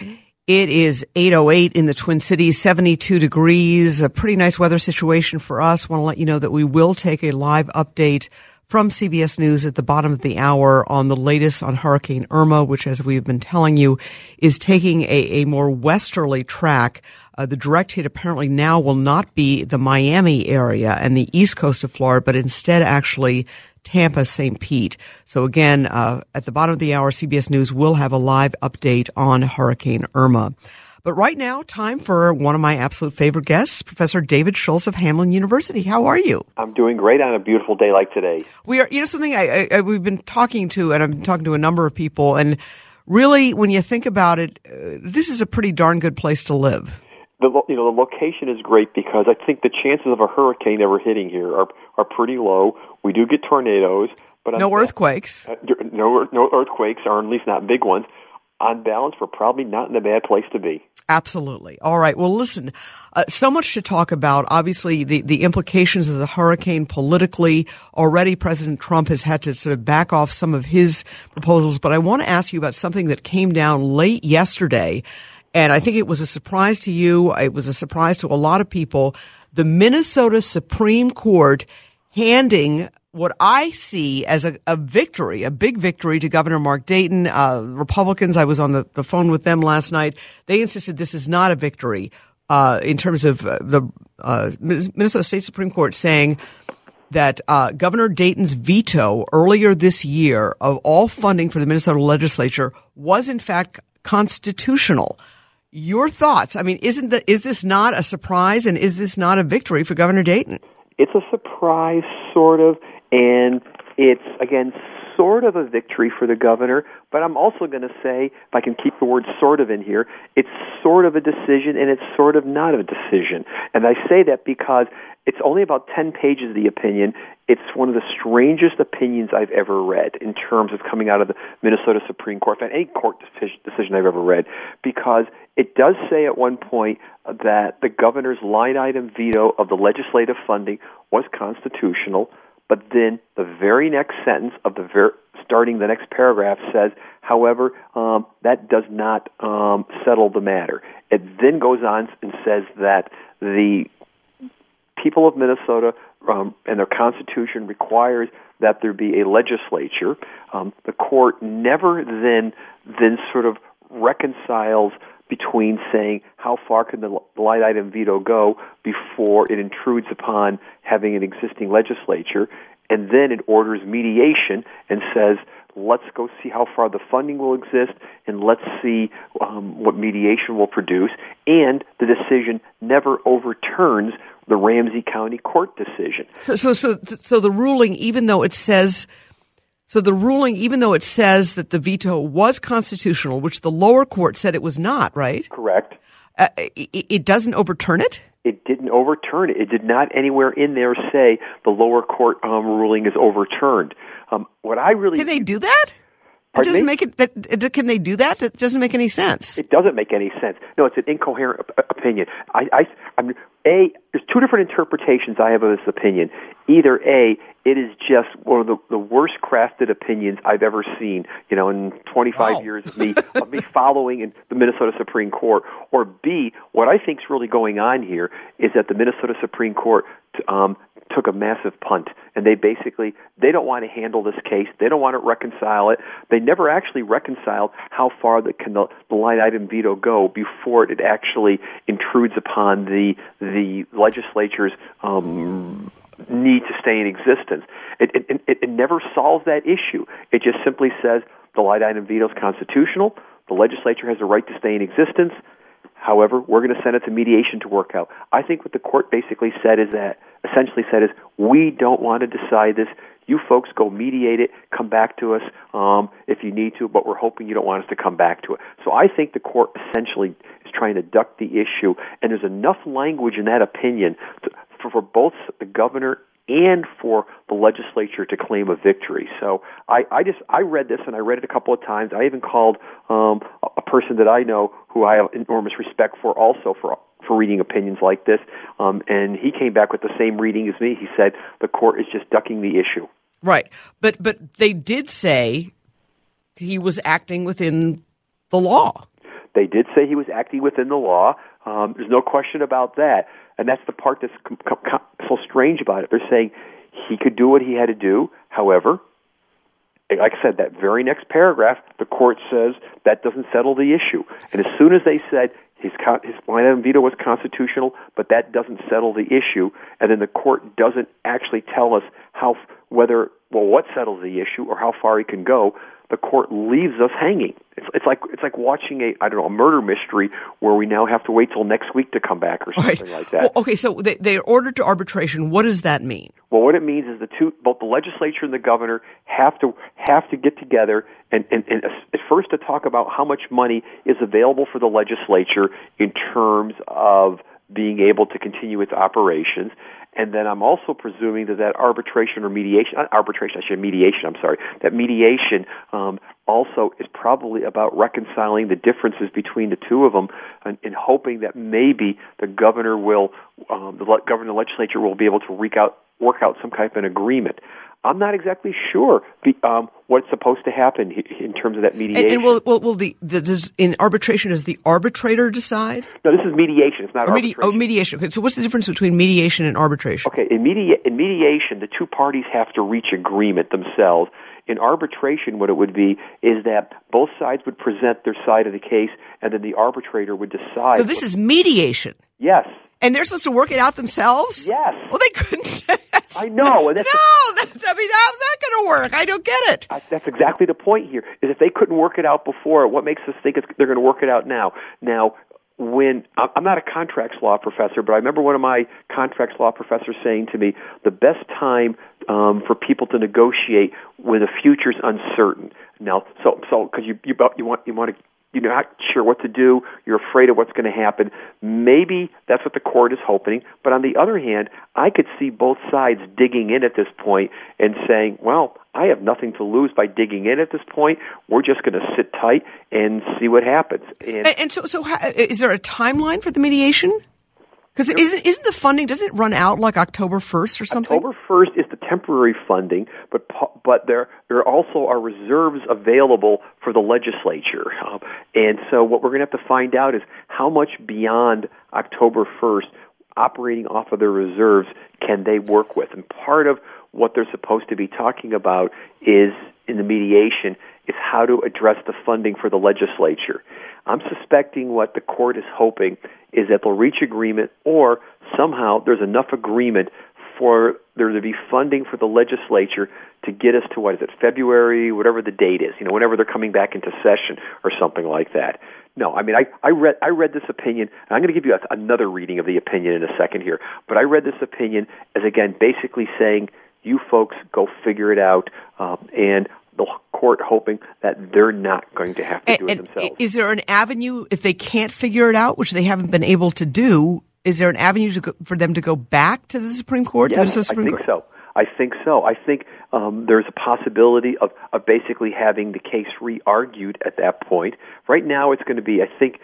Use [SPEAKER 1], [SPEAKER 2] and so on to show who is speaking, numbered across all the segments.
[SPEAKER 1] It is 808 in the Twin Cities, 72 degrees, a pretty nice weather situation for us. Want to let you know that we will take a live update from CBS News at the bottom of the hour on the latest on Hurricane Irma, which, as we've been telling you, is taking a, a more westerly track. Uh, the direct hit apparently now will not be the Miami area and the east coast of Florida, but instead actually Tampa, St. Pete. So again, uh, at the bottom of the hour, CBS News will have a live update on Hurricane Irma. But right now, time for one of my absolute favorite guests, Professor David Schultz of Hamline University. How are you?
[SPEAKER 2] I'm doing great on a beautiful day like today.
[SPEAKER 1] We are, you know, something I, I, we've been talking to, and I've been talking to a number of people, and really, when you think about it, uh, this is a pretty darn good place to live.
[SPEAKER 2] The you know the location is great because I think the chances of a hurricane ever hitting here are are pretty low. We do get tornadoes, but
[SPEAKER 1] no earthquakes.
[SPEAKER 2] Uh, no no earthquakes, or at least not big ones on balance, we're probably not in a bad place to be.
[SPEAKER 1] Absolutely. All right. Well, listen, uh, so much to talk about. Obviously, the, the implications of the hurricane politically. Already, President Trump has had to sort of back off some of his proposals. But I want to ask you about something that came down late yesterday. And I think it was a surprise to you. It was a surprise to a lot of people. The Minnesota Supreme Court handing what I see as a, a, victory, a big victory to Governor Mark Dayton. Uh, Republicans, I was on the, the phone with them last night. They insisted this is not a victory uh, in terms of uh, the uh, Minnesota State Supreme Court saying that uh, Governor Dayton's veto earlier this year of all funding for the Minnesota legislature was in fact constitutional. Your thoughts? I mean, isn't the, is this not a surprise, and is this not a victory for Governor Dayton?
[SPEAKER 2] It's a surprise, sort of and it's, again, sort of a victory for the governor, but I'm also going to say, if I can keep the word sort of in here, it's sort of a decision and it's sort of not a decision. And I say that because it's only about 10 pages of the opinion. It's one of the strangest opinions I've ever read in terms of coming out of the Minnesota Supreme Court, any court decision I've ever read, because it does say at one point that the governor's line item veto of the legislative funding was constitutional but then the very next sentence of the ver- starting the next paragraph says, however, um, that does not um, settle the matter. It then goes on and says that the people of Minnesota um, and their constitution requires that there be a legislature. Um, the court never then then sort of reconciles between saying how far can the line item veto go before it intrudes upon having an existing legislature, and then it orders mediation and says, let's go see how far the funding will exist, and let's see um, what mediation will produce. And the decision never overturns the Ramsey County Court decision.
[SPEAKER 1] So, so, so, so the ruling, even though it says so the ruling, even though it says that the veto was constitutional, which the lower court said it was not, right?
[SPEAKER 2] Correct.
[SPEAKER 1] Uh, it, it, doesn't overturn it.
[SPEAKER 2] It didn't overturn it. It did not anywhere in there say the lower court um, ruling is overturned. Um, what I really
[SPEAKER 1] can they do that? It doesn't me? make it, that, Can they do that? That doesn't make any sense.
[SPEAKER 2] It doesn't make any sense. No, it's an incoherent opinion. I, I, I'm, a. There's two different interpretations I have of this opinion. Either a, it is just one of the, the worst crafted opinions I've ever seen. You know, in 25 wow. years of me of me following in the Minnesota Supreme Court. Or B, what I think is really going on here is that the Minnesota Supreme Court um, took a massive punt and they basically they don't want to handle this case they don't want to reconcile it they never actually reconciled how far the, can the, the line item veto go before it actually intrudes upon the the legislature's um, need to stay in existence. It, it, it, it never solves that issue. It just simply says the line item veto is constitutional. The legislature has a right to stay in existence However, we're going to send it to mediation to work out. I think what the court basically said is that essentially said is, we don't want to decide this. You folks go mediate it, come back to us um, if you need to, but we're hoping you don't want us to come back to it. So I think the court essentially is trying to duck the issue, and there's enough language in that opinion to, for, for both the governor and for the legislature to claim a victory. So I, I just I read this and I read it a couple of times. I even called um, a person that I know who I have enormous respect for also for for reading opinions like this, um, and he came back with the same reading as me. He said the court is just ducking the issue.
[SPEAKER 1] Right, but but they did say he was acting within the law.
[SPEAKER 2] They did say he was acting within the law. Um, there's no question about that, and that's the part that's com- com- so strange about it. They're saying he could do what he had to do. However, eh, like I said, that very next paragraph, the court says that doesn't settle the issue. And as soon as they said his his line item veto was constitutional, but that doesn't settle the issue, and then the court doesn't actually tell us how whether well what settles the issue or how far he can go, the court leaves us hanging. It's, it's like it's like watching a I don't know a murder mystery where we now have to wait till next week to come back or something
[SPEAKER 1] right.
[SPEAKER 2] like that.
[SPEAKER 1] Well, okay, so they they are ordered to arbitration. What does that mean?
[SPEAKER 2] Well, what it means is the two, both the legislature and the governor, have to have to get together and, and, and at first to talk about how much money is available for the legislature in terms of being able to continue its operations. And then I'm also presuming that that arbitration or mediation, arbitration, I should mediation, I'm sorry, that mediation um, also is probably about reconciling the differences between the two of them and, and hoping that maybe the governor will, um, the le- governor legislature will be able to work out, work out some kind of an agreement. I'm not exactly sure the, um, what's supposed to happen in terms of that mediation.
[SPEAKER 1] And, and will, will, will the, the does, in arbitration does the arbitrator decide?
[SPEAKER 2] No, this is mediation. It's not
[SPEAKER 1] Or medi-
[SPEAKER 2] arbitration.
[SPEAKER 1] oh, mediation. Okay, so what's the difference between mediation and arbitration?
[SPEAKER 2] Okay, in, media, in mediation, the two parties have to reach agreement themselves. In arbitration, what it would be is that both sides would present their side of the case, and then the arbitrator would decide.
[SPEAKER 1] So this is mediation,
[SPEAKER 2] yes,
[SPEAKER 1] and they're supposed to work it out themselves.
[SPEAKER 2] yes.
[SPEAKER 1] Well, they couldn't.
[SPEAKER 2] I know, that's
[SPEAKER 1] no, that's, I mean, how's that going to work? I don't get it.
[SPEAKER 2] I- that's exactly the point here. Is if they couldn't work it out before, what makes us think it's, they're going to work it out now? Now, when I'm not a contracts law professor, but I remember one of my contracts law professors saying to me, the best time um, for people to negotiate when the future's uncertain. Now, so so because you you you want you want to you're not sure what to do, you're afraid of what's going to happen. Maybe that's what the court is hoping. But on the other hand, I could see both sides digging in at this point and saying, well, I have nothing to lose by digging in at this point. We're just going to sit tight and see what happens. And,
[SPEAKER 1] And, and so, so how, is there a timeline for the mediation? Because isn't isn't the funding doesn't it run out like October first or something?
[SPEAKER 2] October 1st is temporary funding, but but there there also are reserves available for the legislature, um, and so what we're going to have to find out is how much beyond October 1st, operating off of their reserves, can they work with? And part of what they're supposed to be talking about is in the mediation is how to address the funding for the legislature. I'm suspecting what the court is hoping is that they'll reach agreement or somehow there's enough agreement for there to be funding for the legislature to get us to what is it, February, whatever the date is, you know, whenever they're coming back into session or something like that. No, I mean, I, I read I read this opinion, and I'm going to give you a, another reading of the opinion in a second here. But I read this opinion as again basically saying, you folks go figure it out, um, and the court hoping that they're not going to have to do it
[SPEAKER 1] And,
[SPEAKER 2] themselves.
[SPEAKER 1] is there an avenue if they can't figure it out, which they haven't been able to do? Is there an avenue to go, for them to go back to the Supreme Court?
[SPEAKER 2] Yes,
[SPEAKER 1] Minnesota
[SPEAKER 2] I think
[SPEAKER 1] Court?
[SPEAKER 2] so. I think so. I think um, there's a possibility of, of basically having the case re-argued at that point. Right now, it's going to be, I think,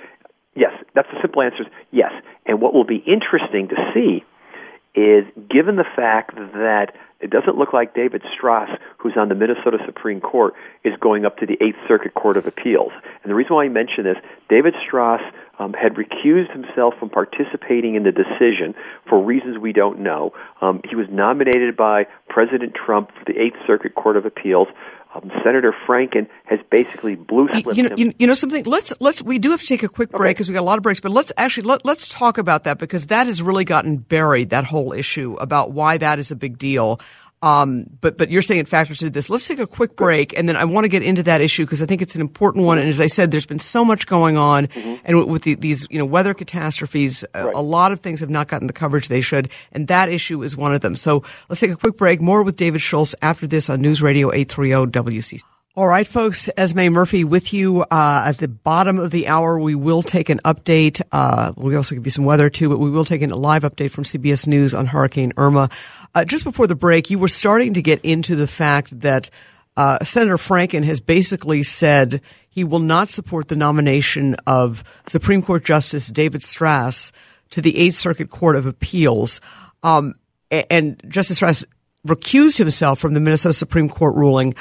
[SPEAKER 2] yes. That's the simple answer. Is yes. And what will be interesting to see is, given the fact that it doesn't look like David Stras, who's on the Minnesota Supreme Court, is going up to the Eighth Circuit Court of Appeals. And the reason why I mention this, David Stras um, had recused himself from participating in the decision for reasons we don't know. Um, he was nominated by President Trump for the Eighth Circuit Court of Appeals. Um, Senator Franken has basically blue slipped
[SPEAKER 1] You know,
[SPEAKER 2] him.
[SPEAKER 1] you, know something. Let's let's we do have to take a quick break because we got a lot of breaks. But let's actually let let's talk about that because that has really gotten buried. That whole issue about why that is a big deal. Um, but but you're saying it factors into this. Let's take a quick break, and then I want to get into that issue because I think it's an important one. And as I said, there's been so much going on, mm-hmm. and with, with the, these you know weather catastrophes, right. a, a lot of things have not gotten the coverage they should, and that issue is one of them. So let's take a quick break. More with David Schultz after this on News Radio 830 WCCO. All right, folks. Esme Murphy with you uh, at the bottom of the hour. We will take an update. Uh, we'll also give you some weather too, but we will take a live update from CBS News on Hurricane Irma. Uh, just before the break, you were starting to get into the fact that uh, Senator Franken has basically said he will not support the nomination of Supreme Court Justice David Stras to the Eighth Circuit Court of Appeals. Um, and Justice Stras recused himself from the Minnesota Supreme Court ruling.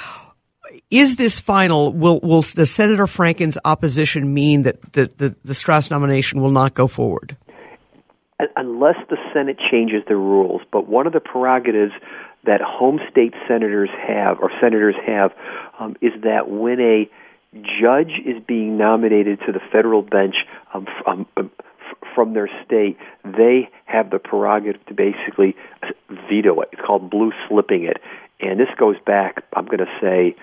[SPEAKER 1] Is this final? Will will the Senator Franken's opposition mean that the, the, the Stras nomination will not go forward?
[SPEAKER 2] Unless the Senate changes the rules, but one of the prerogatives that home state senators have, or senators have, um, is that when a judge is being nominated to the federal bench um, um, um from their state, they have the prerogative to basically veto it. It's called blue slipping it. And this goes back, I'm going to say,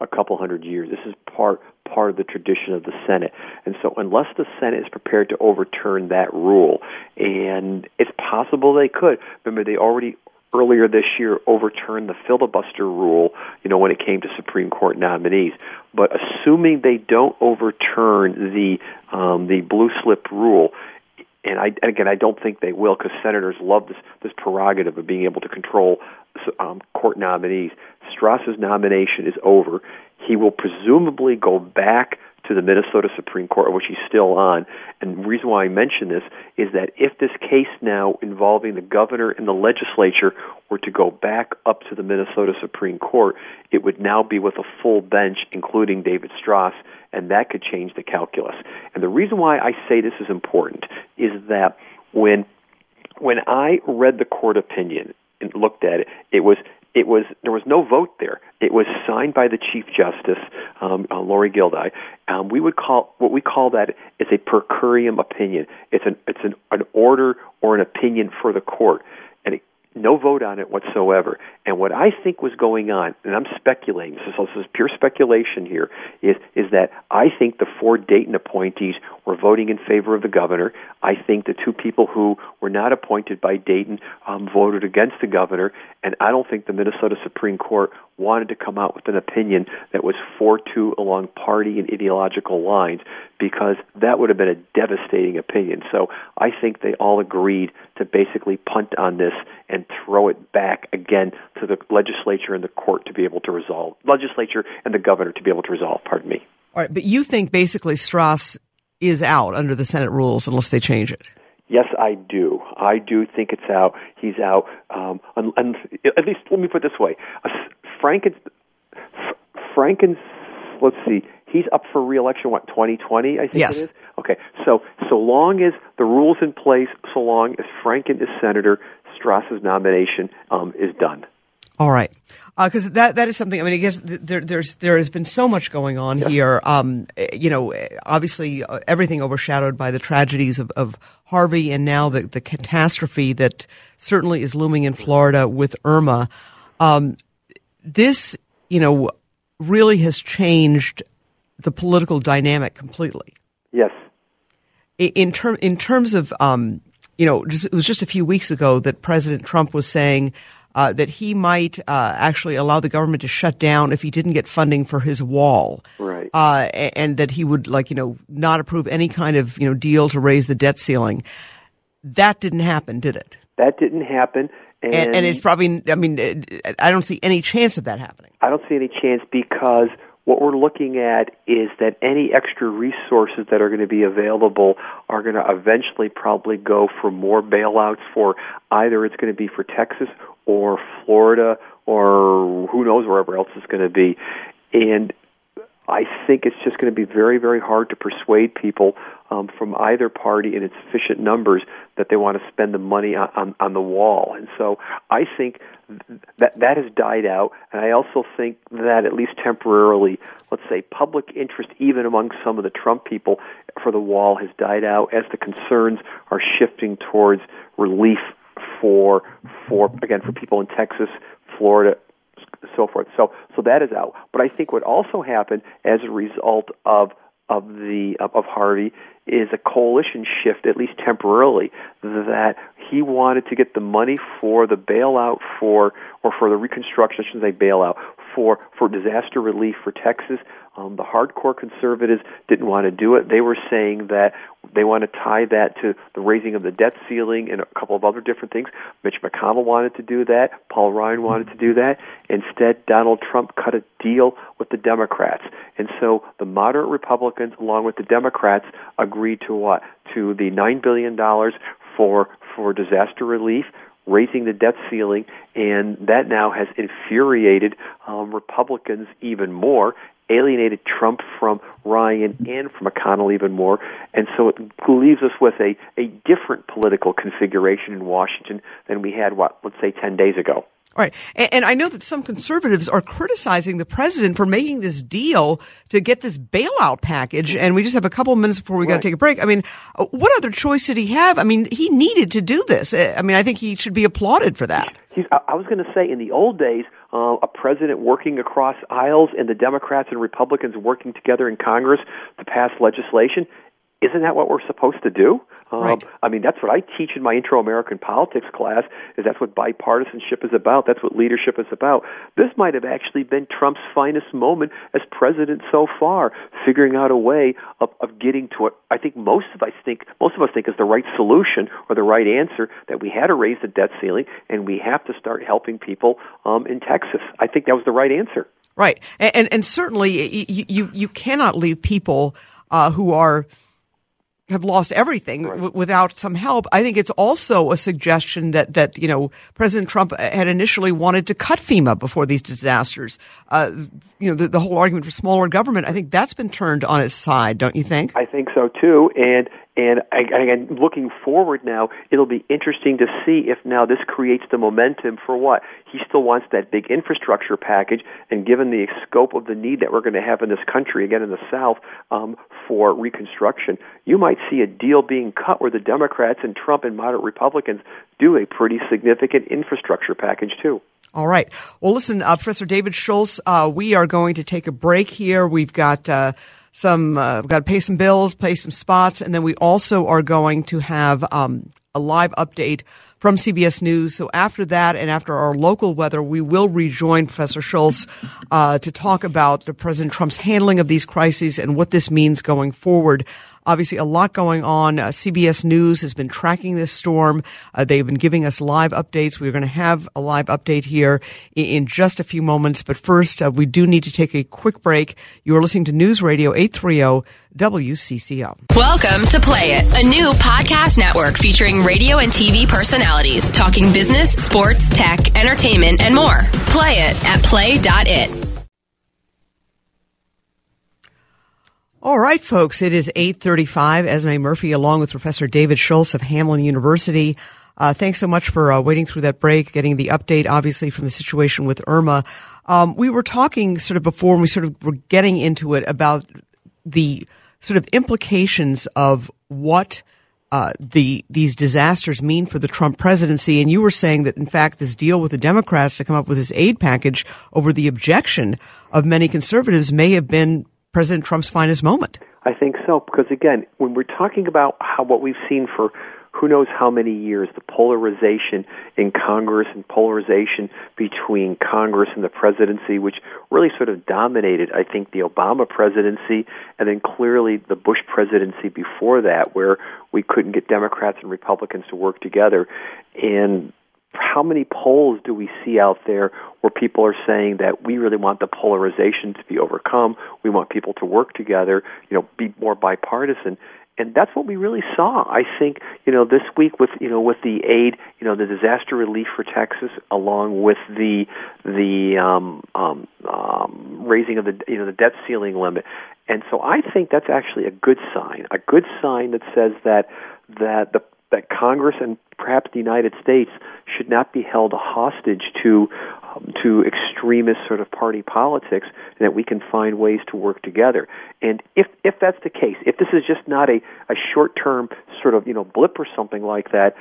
[SPEAKER 2] a couple hundred years. This is part part of the tradition of the Senate. And so unless the Senate is prepared to overturn that rule, and it's possible they could. Remember they already earlier this year overturned the filibuster rule, you know, when it came to Supreme Court nominees. But assuming they don't overturn the um, the blue slip rule, and I and again I don't think they will because senators love this this prerogative of being able to control um, court nominees. Stras's nomination is over. He will presumably go back to the Minnesota Supreme Court, which he's still on. And the reason why I mention this is that if this case now involving the governor and the legislature were to go back up to the Minnesota Supreme Court, it would now be with a full bench, including David Stras, and that could change the calculus. And the reason why I say this is important is that when when I read the court opinion looked at it, it was it was there was no vote there. It was signed by the Chief Justice, um, uh, Lorie Gildea. Um, we would call what we call that is a per curiam opinion. It's an it's an, an order or an opinion for the court no vote on it whatsoever. And what I think was going on, and I'm speculating, this is, this is pure speculation here, is, is that I think the four Dayton appointees were voting in favor of the governor. I think the two people who were not appointed by Dayton um, voted against the governor, and I don't think the Minnesota Supreme Court wanted to come out with an opinion that was 4 2 along party and ideological lines because that would have been a devastating opinion. So I think they all agreed to basically punt on this and throw it back again to the legislature and the court to be able to resolve, legislature and the governor to be able to resolve, pardon me.
[SPEAKER 1] All right, but you think basically Stras is out under the Senate rules unless they change it?
[SPEAKER 2] Yes, I do. I do think it's out. He's out. Um, and, and at least let me put it this way: Franken, Franken's, let's see, he's up for reelection. What 2020? I think
[SPEAKER 1] yes.
[SPEAKER 2] it is. Okay, so so long as the rules in place, so long as Franken is senator, Stras's nomination um, is done.
[SPEAKER 1] All right, because uh, that that is something. I mean, I guess there there's there has been so much going on yeah. here. Um, you know, obviously uh, everything overshadowed by the tragedies of, of Harvey and now the the catastrophe that certainly is looming in Florida with Irma. Um, this, you know, really has changed the political dynamic completely.
[SPEAKER 2] Yes.
[SPEAKER 1] In term in terms of um, you know, just, it was just a few weeks ago that President Trump was saying uh, that he might uh, actually allow the government to shut down if he didn't get funding for his wall.
[SPEAKER 2] Right.
[SPEAKER 1] Uh, and that he would like you know not approve any kind of you know deal to raise the debt ceiling. That didn't happen, did it?
[SPEAKER 2] That didn't happen.
[SPEAKER 1] And, and, and it's probably, I mean, uh, I don't see any chance of that happening.
[SPEAKER 2] I don't see any chance because what we're looking at is that any extra resources that are going to be available are going to eventually probably go for more bailouts for either it's going to be for Texas or Florida or who knows wherever else it's going to be. And I think it's just going to be very, very hard to persuade people um, from either party in sufficient numbers that they want to spend the money on, on, on the wall. And so I think that that has died out, and I also think that at least temporarily, let's say, public interest, even among some of the Trump people, for the wall has died out as the concerns are shifting towards relief for for again for people in Texas, Florida, so forth. So so that is out. But I think what also happened as a result of of the of Harvey is a coalition shift, at least temporarily, that he wanted to get the money for the bailout for or for the reconstruction, I shouldn't say bailout, for for disaster relief for Texas. Um, the hardcore conservatives didn't want to do it. They were saying that they want to tie that to the raising of the debt ceiling and a couple of other different things. Mitch McConnell wanted to do that. Paul Ryan wanted to do that. Instead, Donald Trump cut a deal with the Democrats. And so the moderate Republicans, along with the Democrats, agreed to what? To the $9 billion for, for disaster relief, raising the debt ceiling, and that now has infuriated um, Republicans even more, alienated Trump from Ryan and from McConnell even more, and so it leaves us with a, a different political configuration in Washington than we had, what, let's say 10 days ago.
[SPEAKER 1] Right. And, and, I know that some conservatives are criticizing the president for making this deal to get this bailout package. And we just have a couple of minutes before we right. got to take a break. I mean, uh, what other choice did he have? I mean, he needed to do this. Uh, I mean, I think he should be applauded for that.
[SPEAKER 2] He's, I was going to say, in the old days, uh, a president working across aisles and the Democrats and Republicans working together in Congress to pass legislation, isn't that what we're supposed to do? Um, right. I mean, that's what I teach in my intro American politics class. Is that's what bipartisanship is about? That's what leadership is about. This might have actually been Trump's finest moment as president so far, figuring out a way of, of getting to what I think most of us think most of us think is the right solution or the right answer. That we had to raise the debt ceiling and we have to start helping people um, in Texas. I think that was the right answer.
[SPEAKER 1] Right, and and, and certainly you, you you cannot leave people uh, who are have lost everything right. w- without some help. I think it's also a suggestion that that you know President Trump had initially wanted to cut FEMA before these disasters. Uh, you know the, the whole argument for smaller government. I think that's been turned on its side, don't you think?
[SPEAKER 2] I think so too. And and again, looking forward now, it'll be interesting to see if now this creates the momentum for what he still wants that big infrastructure package. And given the scope of the need that we're going to have in this country, again in the South, um, for reconstruction, you might see a deal being cut where the Democrats and Trump and moderate Republicans do a pretty significant infrastructure package too.
[SPEAKER 1] All right. Well, listen, uh, Professor David Schultz, uh, we are going to take a break here. We've got. Uh, some uh, got to pay some bills, pay some spots, and then we also are going to have um, a live update from CBS News. So after that, and after our local weather, we will rejoin Professor Schultz uh, to talk about the President Trump's handling of these crises and what this means going forward. Obviously, a lot going on. Uh, CBS News has been tracking this storm. Uh, they've been giving us live updates. We're going to have a live update here in, in just a few moments. But first, uh, we do need to take a quick break. You are listening to News Radio 830 WCCO.
[SPEAKER 3] Welcome to Play It, a new podcast network featuring radio and TV personalities talking business, sports, tech, entertainment, and more. Play it at play.it.
[SPEAKER 1] All right, folks, it is 835. Esme Murphy along with Professor David Schultz of Hamline University. Uh, thanks so much for uh, waiting through that break, getting the update, obviously, from the situation with Irma. Um, we were talking sort of before, and we sort of were getting into it about the sort of implications of what uh, the these disasters mean for the Trump presidency. And you were saying that, in fact, this deal with the Democrats to come up with this aid package over the objection of many conservatives may have been President Trump's finest moment.
[SPEAKER 2] I think so because again, when we're talking about how what we've seen for who knows how many years, the polarization in Congress and polarization between Congress and the presidency, which really sort of dominated, I think, the Obama presidency and then clearly the Bush presidency before that, where we couldn't get Democrats and Republicans to work together. And how many polls do we see out there where people are saying that we really want the polarization to be overcome? We want people to work together, you know, be more bipartisan. And that's what we really saw. I think, you know, this week with, you know, with the aid, you know, the disaster relief for Texas, along with the the um, um, um, raising of the, you know, the debt ceiling limit. And so I think that's actually a good sign, a good sign that says that that the that Congress and perhaps the United States should not be held hostage to um, to extremist sort of party politics, and that we can find ways to work together. And if if that's the case, if this is just not a, a short term sort of you know blip or something like that,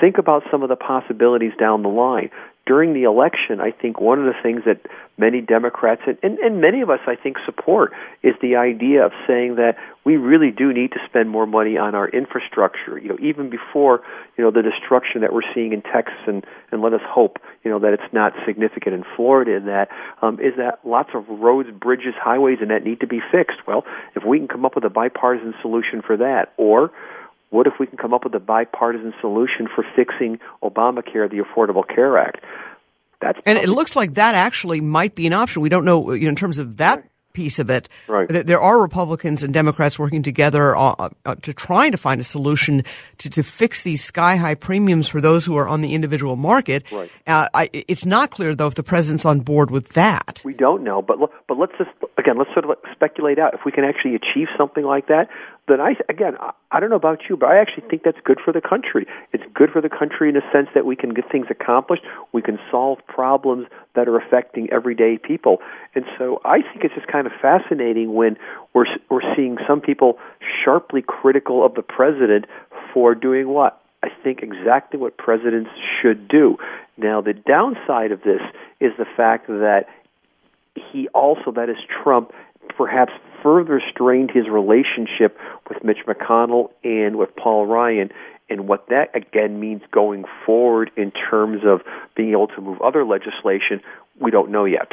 [SPEAKER 2] think about some of the possibilities down the line. During the election, I think one of the things that many Democrats and, and, and many of us, I think, support is the idea of saying that we really do need to spend more money on our infrastructure. You know, even before you know the destruction that we're seeing in Texas, and, and let us hope you know that it's not significant in Florida. In that um, is that lots of roads, bridges, highways, and that need to be fixed. Well, if we can come up with a bipartisan solution for that, or what if we can come up with a bipartisan solution for fixing Obamacare, the Affordable Care Act?
[SPEAKER 1] That's and it looks like that actually might be an option. We don't know, you know in terms of that right piece of it.
[SPEAKER 2] Right.
[SPEAKER 1] There are Republicans and Democrats working together uh, uh, to trying to find a solution to, to fix these sky high premiums for those who are on the individual market.
[SPEAKER 2] Right.
[SPEAKER 1] Uh, I, it's not clear though if the president's on board with that.
[SPEAKER 2] We don't know, but but let's just again let's sort of speculate out if we can actually achieve something like that. Then I again I don't know about you, but I actually think that's good for the country. It's good for the country in a sense that we can get things accomplished. We can solve problems that are affecting everyday people. And so I think it's just kind of fascinating when we're we're seeing some people sharply critical of the president for doing what? I think exactly what presidents should do. Now the downside of this is the fact that he also that is Trump perhaps further strained his relationship with Mitch McConnell and with Paul Ryan and what that again means going forward in terms of being able to move other legislation, we don't know yet.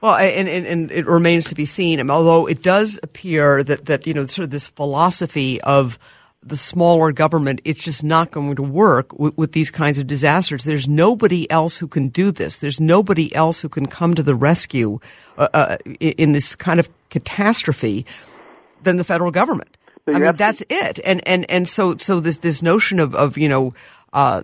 [SPEAKER 1] Well, and, and, and it remains to be seen. Although it does appear that, that you know sort of this philosophy of the smaller government, it's just not going to work with, with, these kinds of disasters. There's nobody else who can do this. There's nobody else who can come to the rescue uh, uh, in this kind of catastrophe than the federal government. I mean, that's it. And and and so so this this notion of of you know. Uh,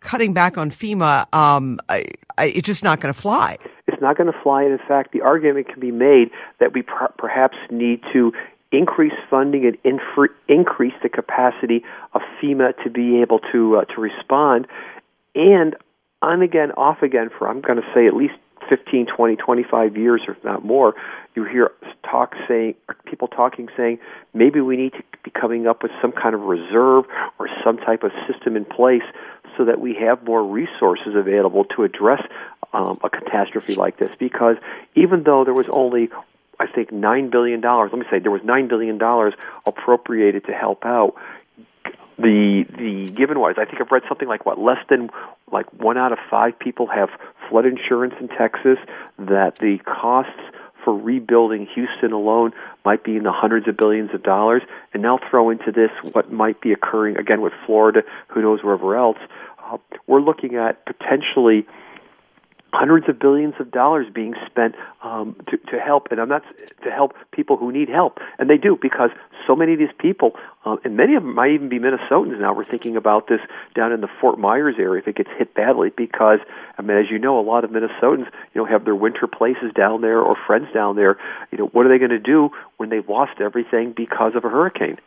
[SPEAKER 1] cutting back on FEMA, um, I, I, it's just not going to fly.
[SPEAKER 2] It's not going to fly. And in fact, the argument can be made that we per- perhaps need to increase funding and infre- increase the capacity of FEMA to be able to uh, to respond, and on again, off again for I'm going to say at least 15, 20, 25 years, if not more, you hear talk saying, people talking saying, maybe we need to be coming up with some kind of reserve or some type of system in place so that we have more resources available to address um, a catastrophe like this. Because even though there was only I think nine billion dollars. Let me say there was nine billion dollars appropriated to help out the the given wise, I think I've read something like what less than like one out of five people have flood insurance in Texas. That the costs for rebuilding Houston alone might be in the hundreds of billions of dollars. And now throw into this what might be occurring again with Florida, who knows wherever else. Uh, we're looking at potentially hundreds of billions of dollars being spent um, to, to help, and I'm not to help people who need help, and they do because so many of these people, uh, and many of them might even be Minnesotans now. We're thinking about this down in the Fort Myers area if it gets hit badly, because I mean, as you know, a lot of Minnesotans, you know, have their winter places down there or friends down there. You know, what are they going to do when they've lost everything because of a hurricane?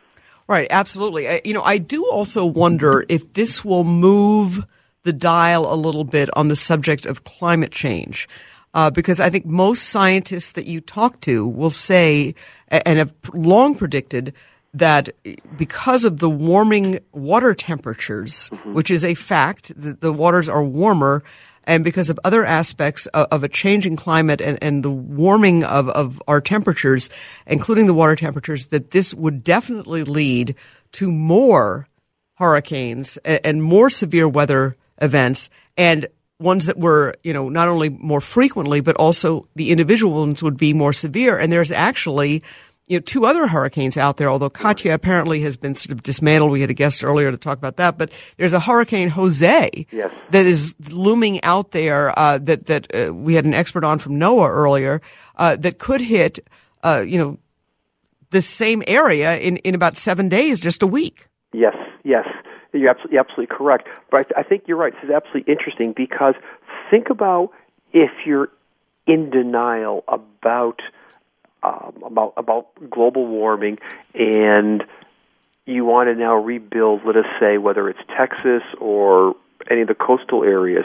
[SPEAKER 1] Right, absolutely. I, you know, I do also wonder if this will move the dial a little bit on the subject of climate change. Uh, because I think most scientists that you talk to will say and have long predicted that because of the warming water temperatures, mm-hmm. which is a fact, that the waters are warmer, and because of other aspects of, of a changing climate and, and the warming of, of our temperatures, including the water temperatures, that this would definitely lead to more hurricanes and, and more severe weather events and ones that were, you know, not only more frequently, but also the individual ones would be more severe. And there's actually, you know, two other hurricanes out there, although Katia apparently has been sort of dismantled. We had a guest earlier to talk about that, but there's a Hurricane Jose
[SPEAKER 2] yes.
[SPEAKER 1] that is looming out there, uh, that, that, uh, we had an expert on from NOAA earlier, uh, that could hit, uh, you know, the same area in, in about seven days, just a week.
[SPEAKER 2] Yes, yes. You're absolutely, absolutely correct. But I, th- I think you're right. This is absolutely interesting because think about if you're in denial about um, about about global warming and you want to now rebuild, let us say, whether it's Texas or any of the coastal areas.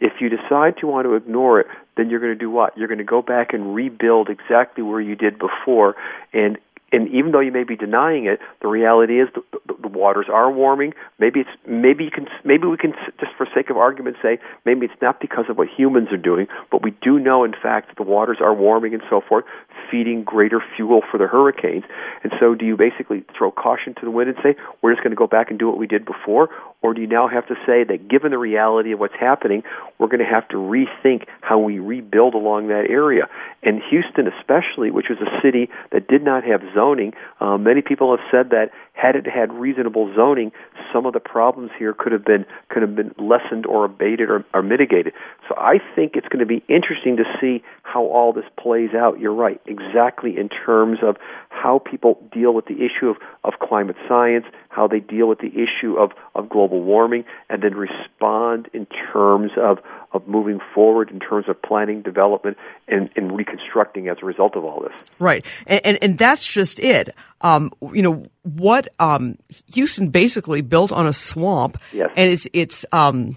[SPEAKER 2] If you decide to want to ignore it, then you're going to do what? You're going to go back and rebuild exactly where you did before. And and even though you may be denying it, the reality is the, the, the waters are warming. Maybe it's maybe you can maybe we can just for sake of argument say maybe it's not because of what humans are doing, but we do know in fact that the waters are warming and so forth, feeding greater fuel for the hurricanes. And so, do you basically throw caution to the wind and say we're just going to go back and do what we did before, or do you now have to say that given the reality of what's happening, we're going to have to rethink how we rebuild along that area? And Houston, especially, which was a city that did not have zoning, uh, many people have said that had it had reasonable zoning, some of the problems here could have been could have been lessened or abated or, or mitigated. So I think it's going to be interesting to see how all this plays out. You're right, exactly in terms of how people deal with the issue of, of climate science, how they deal with the issue of, of global warming, and then respond in terms of, of moving forward in terms of planning, development, and, and reconstructing as a result of all this.
[SPEAKER 1] Right. And, and, and that's just it. Um, you know, what um, Houston basically built on a swamp.
[SPEAKER 2] Yes.
[SPEAKER 1] And it's, it's um,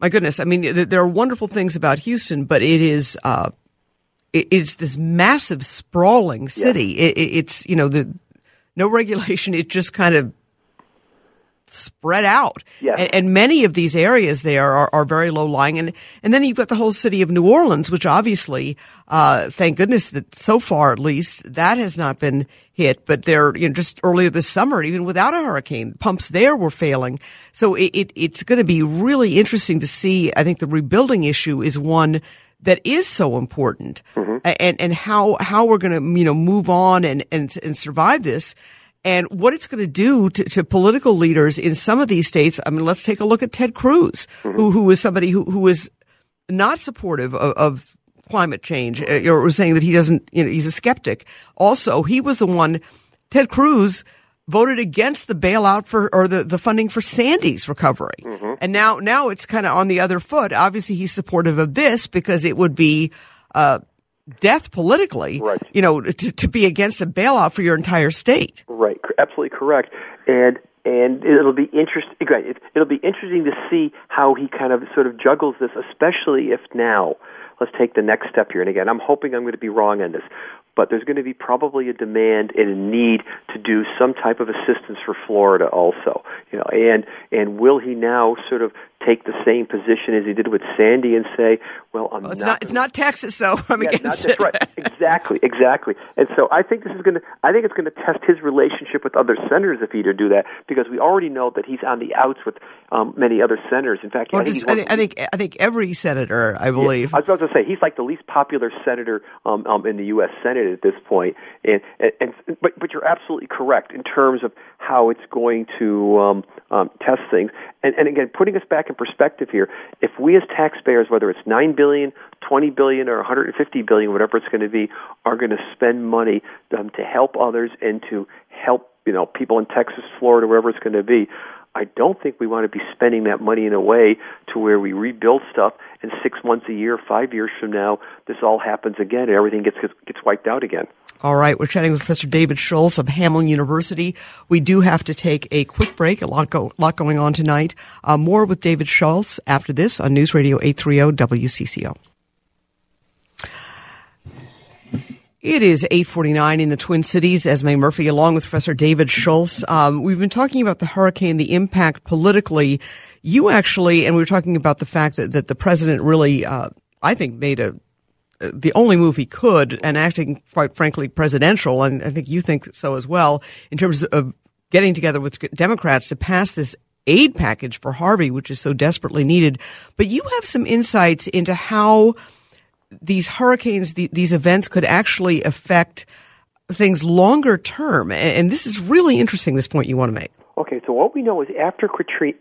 [SPEAKER 1] my goodness. I mean, there are wonderful things about Houston, but it is. Uh, it's this massive sprawling city.
[SPEAKER 2] Yes.
[SPEAKER 1] It, it's you know the no regulation. It just kind of spread out.
[SPEAKER 2] Yes.
[SPEAKER 1] And, and, many of these areas there are, are very low lying. And, and then you've got the whole city of New Orleans, which obviously, uh, thank goodness that so far at least that has not been hit. But there, you know, just earlier this summer, even without a hurricane, pumps there were failing. So it, it it's going to be really interesting to see. I think the rebuilding issue is one that is so important
[SPEAKER 2] mm-hmm.
[SPEAKER 1] and, and how, how we're going to, you know, move on and, and, and survive this and what it's going to do to, to, political leaders in some of these states. I mean, let's take a look at Ted Cruz,
[SPEAKER 2] mm-hmm.
[SPEAKER 1] who, who was somebody who, who was not supportive of, of climate change uh, or was saying that he doesn't, you know, he's a skeptic. Also, he was the one, Ted Cruz, voted against the bailout for or the, the funding for Sandy's recovery.
[SPEAKER 2] Mm-hmm.
[SPEAKER 1] And now now it's kind of on the other foot. Obviously he's supportive of this because it would be uh, death politically,
[SPEAKER 2] right.
[SPEAKER 1] you know, to, to be against a bailout for your entire state.
[SPEAKER 2] Right, absolutely correct. And and it'll be interesting. It'll be interesting to see how he kind of sort of juggles this, especially if now. Let's take the next step here. And again, I'm hoping I'm going to be wrong on this, but there's going to be probably a demand and a need to do some type of assistance for Florida also. You know, and and will he now sort of take the same position as he did with Sandy and say, "Well, I'm
[SPEAKER 1] well, it's
[SPEAKER 2] not,
[SPEAKER 1] not, it's not Texas, so I'm
[SPEAKER 2] yeah,
[SPEAKER 1] against
[SPEAKER 2] not,
[SPEAKER 1] it."
[SPEAKER 2] Right, exactly, exactly. And so I think this is going to I think it's going to test his relationship with other senators if he to do that because we already know that he's on the outs with um, many other senators. In fact,
[SPEAKER 1] well,
[SPEAKER 2] I, think
[SPEAKER 1] just, I, think, I think I think every senator, I believe.
[SPEAKER 2] Yeah, I was about to say he's like the least popular senator um, um, in the U.S. Senate at this point, and, and, and but but you're absolutely correct in terms of how it's going to um, um, test things. And, and again, putting us back in perspective here, if we as taxpayers, whether it's nine billion, twenty billion, or 150 billion, whatever it's going to be, are going to spend money um, to help others and to help you know people in Texas, Florida, wherever it's going to be. I don't think we want to be spending that money in a way to where we rebuild stuff and six months, a year, five years from now, this all happens again and everything gets gets wiped out again.
[SPEAKER 1] All right, we're chatting with Professor David Schultz of Hamline University. We do have to take a quick break. A lot, go, lot going on tonight. Uh, more with David Schultz after this on News Radio 830 WCCO. It is 849 in the Twin Cities. Esme Murphy, along with Professor David Schultz. Um, we've been talking about the hurricane, the impact politically. You actually, and we were talking about the fact that, that the president really, uh, I think, made a the only move he could, and acting quite frankly presidential, and I think you think so as well, in terms of getting together with Democrats to pass this aid package for Harvey, which is so desperately needed. But you have some insights into how these hurricanes, the, these events could actually affect things longer term. And this is really interesting, this point you want to make.
[SPEAKER 2] Okay, so what we know is after Katrina,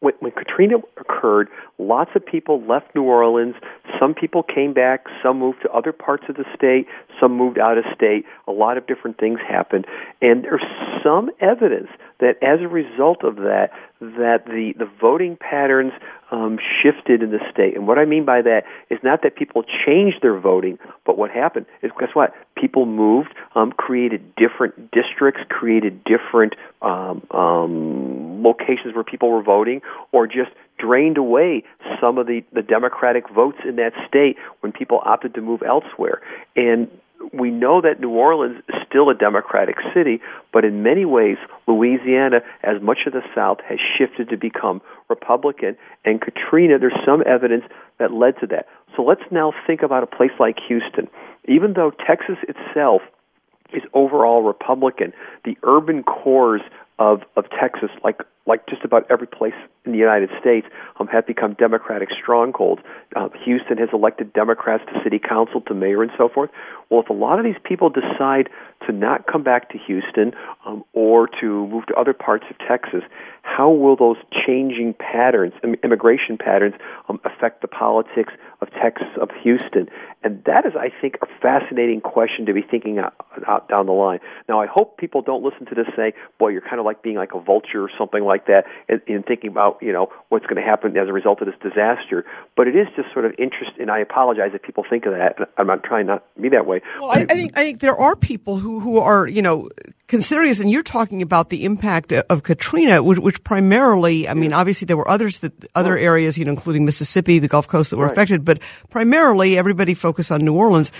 [SPEAKER 2] when, when Katrina occurred, lots of people left New Orleans. Some people came back. Some moved to other parts of the state. Some moved out of state. A lot of different things happened, and there's some evidence that as a result of that, that the the voting patterns um, shifted in the state. And what I mean by that is not that people changed their voting, but what happened is guess what? People moved, um, created different districts, created different um, um, locations where people were voting, or just drained away some of the, the Democratic votes in that state when people opted to move elsewhere. And we know that New Orleans is still a Democratic city, but in many ways, Louisiana, as much of the South, has shifted to become Republican. And Katrina, there's some evidence that led to that. So let's now think about a place like Houston. Even though Texas itself is overall Republican, the urban cores of, of Texas, like like just about every place in the United States, um, have become Democratic strongholds. Uh, Houston has elected Democrats to city council, to mayor, and so forth. Well, if a lot of these people decide to not come back to Houston um, or to move to other parts of Texas, how will those changing patterns, immigration patterns, um, affect the politics of Texas, of Houston? And that is, I think, a fascinating question to be thinking out, out down the line. Now, I hope people don't listen to this and say, "Boy, you're kind of like being like a vulture or something like that," in, in thinking about you know what's going to happen as a result of this disaster. But it is just sort of interesting. And I apologize if people think of that. I'm not trying not to be that way.
[SPEAKER 1] Well, I, I think I think there are people who who are you know considering this, and you're talking about the impact of Katrina, which, which primarily, I mean, obviously there were others that other areas, you know, including Mississippi, the Gulf Coast, that were
[SPEAKER 2] right.
[SPEAKER 1] affected, but primarily everybody focused on New Orleans.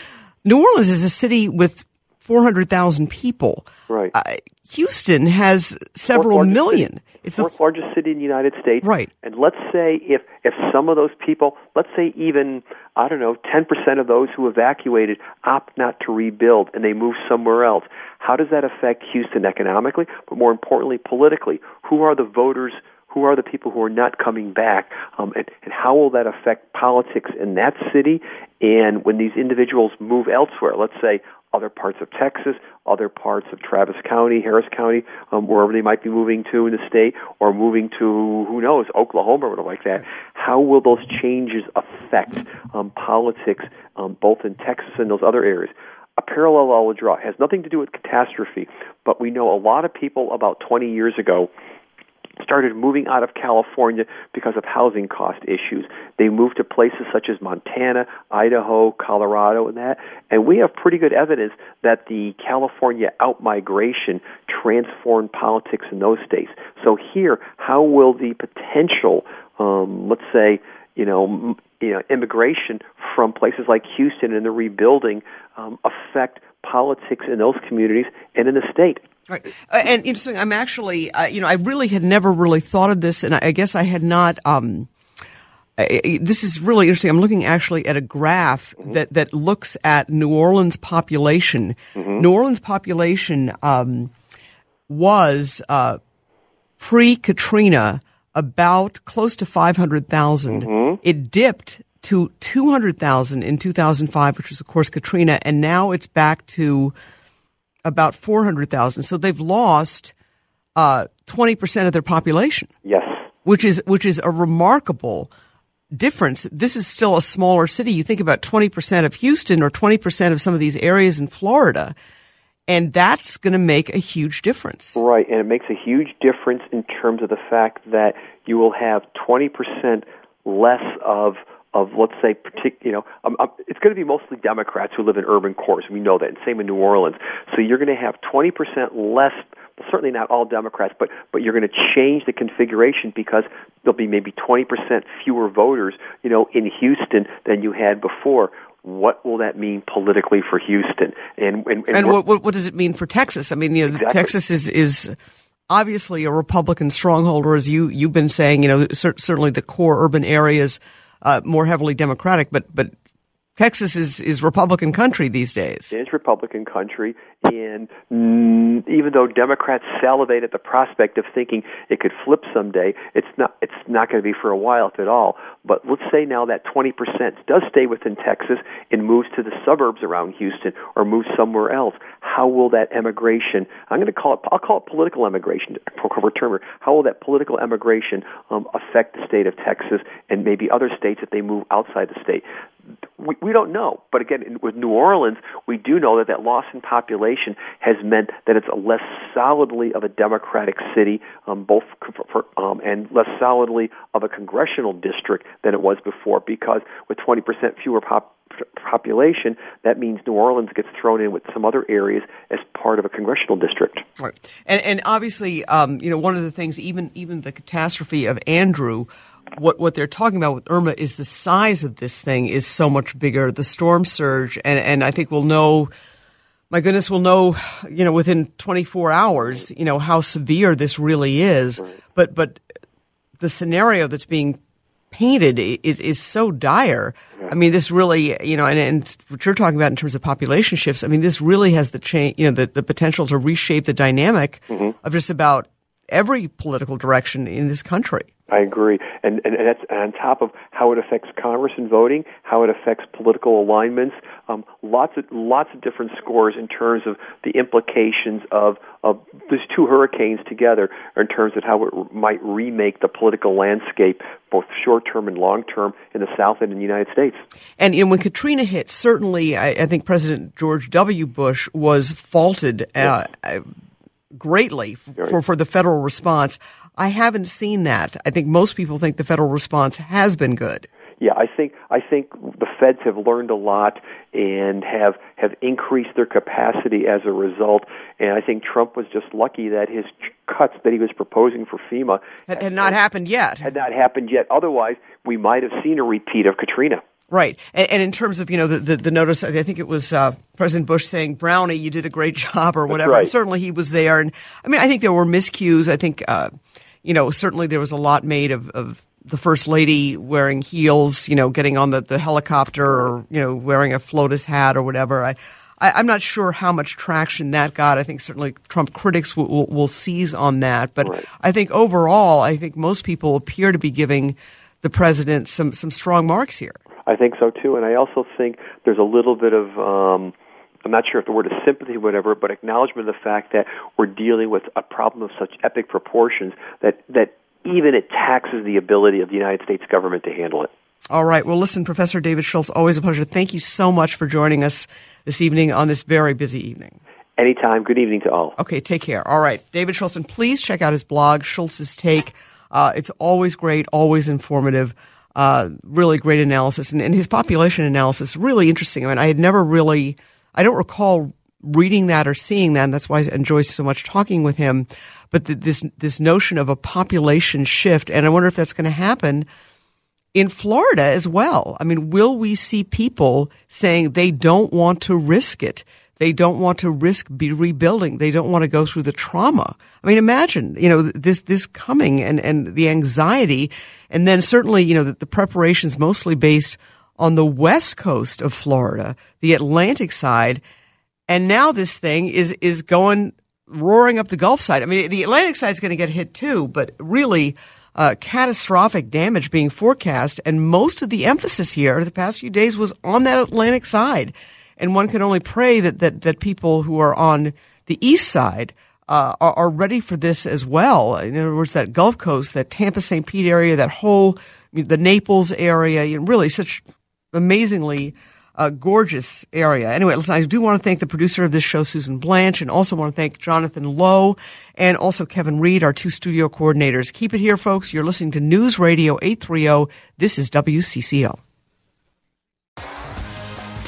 [SPEAKER 1] New Orleans is a city with 400,000 people.
[SPEAKER 2] Right.
[SPEAKER 1] Uh, Houston has several million.
[SPEAKER 2] City.
[SPEAKER 1] It's
[SPEAKER 2] fourth
[SPEAKER 1] the
[SPEAKER 2] largest city in the United States.
[SPEAKER 1] Right.
[SPEAKER 2] And let's say if if some of those people, let's say even I don't know, 10% of those who evacuated opt not to rebuild and they move somewhere else. How does that affect Houston economically, but more importantly politically? Who are the voters who are the people who are not coming back, um, and, and how will that affect politics in that city? And when these individuals move elsewhere, let's say other parts of Texas, other parts of Travis County, Harris County, um, wherever they might be moving to in the state, or moving to who knows Oklahoma or like that. How will those changes affect um, politics, um, both in Texas and those other areas? A parallel I will draw it has nothing to do with catastrophe, but we know a lot of people about 20 years ago started moving out of California because of housing cost issues. They moved to places such as Montana, Idaho, Colorado, and that. And we have pretty good evidence that the California outmigration transformed politics in those states. So here, how will the potential, um, let's say, you know, you know, immigration from places like Houston and the rebuilding um, affect politics in those communities and in the state?
[SPEAKER 1] Right. Uh, and interesting, I'm actually, uh, you know, I really had never really thought of this, and I, I guess I had not. Um, I, this is really interesting. I'm looking actually at a graph mm-hmm. that, that looks at New Orleans population. Mm-hmm. New Orleans population um, was uh, pre Katrina about close to 500,000. Mm-hmm. It dipped to 200,000 in 2005, which was, of course, Katrina, and now it's back to about 400,000. So they've lost uh, 20% of their population.
[SPEAKER 2] Yes.
[SPEAKER 1] Which is which is a remarkable difference. This is still a smaller city. You think about 20% of Houston or 20% of some of these areas in Florida, and that's going to make a huge difference.
[SPEAKER 2] Right, and it makes a huge difference in terms of the fact that you will have 20% less of of let's say partic- you know um, um, it's going to be mostly Democrats who live in urban cores. We know that, and same in New Orleans. So you're going to have 20% less. Well, certainly not all Democrats, but but you're going to change the configuration because there'll be maybe 20% fewer voters, you know, in Houston than you had before. What will that mean politically for Houston?
[SPEAKER 1] And and, and, and what, what, what does it mean for Texas? I mean, you know, exactly. Texas is is obviously a Republican stronghold, or as you you've been saying, you know, cer- certainly the core urban areas uh, more heavily Democratic, but but Texas is, is Republican country these days.
[SPEAKER 2] It is Republican country, and mm, even though Democrats salivate at the prospect of thinking it could flip someday, it's not. It's not going to be for a while, if at all. But let's say now that 20% does stay within Texas and moves to the suburbs around Houston or moves somewhere else. How will that emigration? I'm going to call it. I'll call it political emigration. For term. How will that political emigration um, affect the state of Texas and maybe other states if they move outside the state? We, we don't know. But again, in, with New Orleans, we do know that that loss in population has meant that it's less solidly of a Democratic city, um, both for, um, and less solidly of a congressional district than it was before. Because with 20% fewer pop, population, that means New Orleans gets thrown in with some other areas as part of a congressional district.
[SPEAKER 1] Right, and and obviously, um, you know, one of the things, even even the catastrophe of Andrew what what they're talking about with Irma is the size of this thing is so much bigger. The storm surge, and and I think we'll know my goodness, we'll know, you know, within 24 hours, you know, how severe this really is. But, but the scenario that's being painted is, is so dire. I mean, this really, you know, and, and what you're talking about in terms of population shifts, I mean, this really has the change, you know, the, the potential to reshape the dynamic mm-hmm. of just about every political direction in this country.
[SPEAKER 2] I agree, and and, and that's on top of how it affects Congress and voting, how it affects political alignments. Um, lots of lots of different scores in terms of the implications of of these two hurricanes together, in terms of how it might remake the political landscape, both short term and long term, in the South and in the United States.
[SPEAKER 1] And, and when Katrina hit, certainly, I, I, think President George W. Bush was faulted. Uh, greatly for, for the federal response. I haven't seen that. I think most people think the federal response has been good.
[SPEAKER 2] Yeah, I think I think the feds have learned a lot and have have increased their capacity as a result. And I think Trump was just lucky that his cuts that he was proposing for FEMA
[SPEAKER 1] had, had not happened yet.
[SPEAKER 2] Had not happened yet. Otherwise, we might have seen a repeat of Katrina.
[SPEAKER 1] Right, and, and, in terms of you know the, the, the, notice, I think it was uh, President Bush saying, "Brownie, you did a great job," or whatever.
[SPEAKER 2] Right.
[SPEAKER 1] And certainly he was there, and I mean, I think there were miscues. I think uh, you know certainly there was a lot made of, of the first lady wearing heels, you know, getting on the, the helicopter, or you know, wearing a FLOTUS hat or whatever. I, I am not sure how much traction that got. I think certainly Trump critics will, will, will seize on that, but right. I think overall, I think most people appear to be giving the president some some strong marks here.
[SPEAKER 2] I think so too, and I also think there's a little bit of um, I'm not sure if the word is sympathy, or whatever, but acknowledgement of the fact that we're dealing with a problem of such epic proportions that that even it taxes the ability of the United States government to handle it.
[SPEAKER 1] All right. Well, listen, Professor David Schultz, always a pleasure. Thank you so much for joining us this evening on this very busy evening.
[SPEAKER 2] Anytime. Good evening to all.
[SPEAKER 1] Okay, take care. All right. David Schultz, and please check out his blog, Schultz's Take. Uh, it's always great, always informative uh, really great analysis. And, and his population analysis, really interesting. I mean, I had never really, I don't recall reading that or seeing that. And that's why I enjoy so much talking with him. But the, this, this notion of a population shift, and I wonder if that's going to happen in Florida as well. I mean, will we see people saying they don't want to risk it? They don't want to risk be rebuilding. They don't want to go through the trauma. I mean, imagine, you know, this, this coming and, and the anxiety. And then certainly, you know, the, the preparations mostly based on the west coast of Florida, the Atlantic side. And now this thing is, is going roaring up the Gulf side. I mean, the Atlantic side is going to get hit too, but really, uh, catastrophic damage being forecast. And most of the emphasis here the past few days was on that Atlantic side and one can only pray that that, that people who are on the east side uh, are, are, ready for this as well. In other words, that Gulf Coast, that Tampa St. Pete area, that whole the Naples area, you know, really such amazingly uh, gorgeous area. Anyway, listen, I do want to thank the producer of this show, Susan Blanche, and also want to thank Jonathan Lowe and also Kevin Reed, our two studio coordinators. Keep it here, folks. You're listening to News Radio 830. This is WCCO.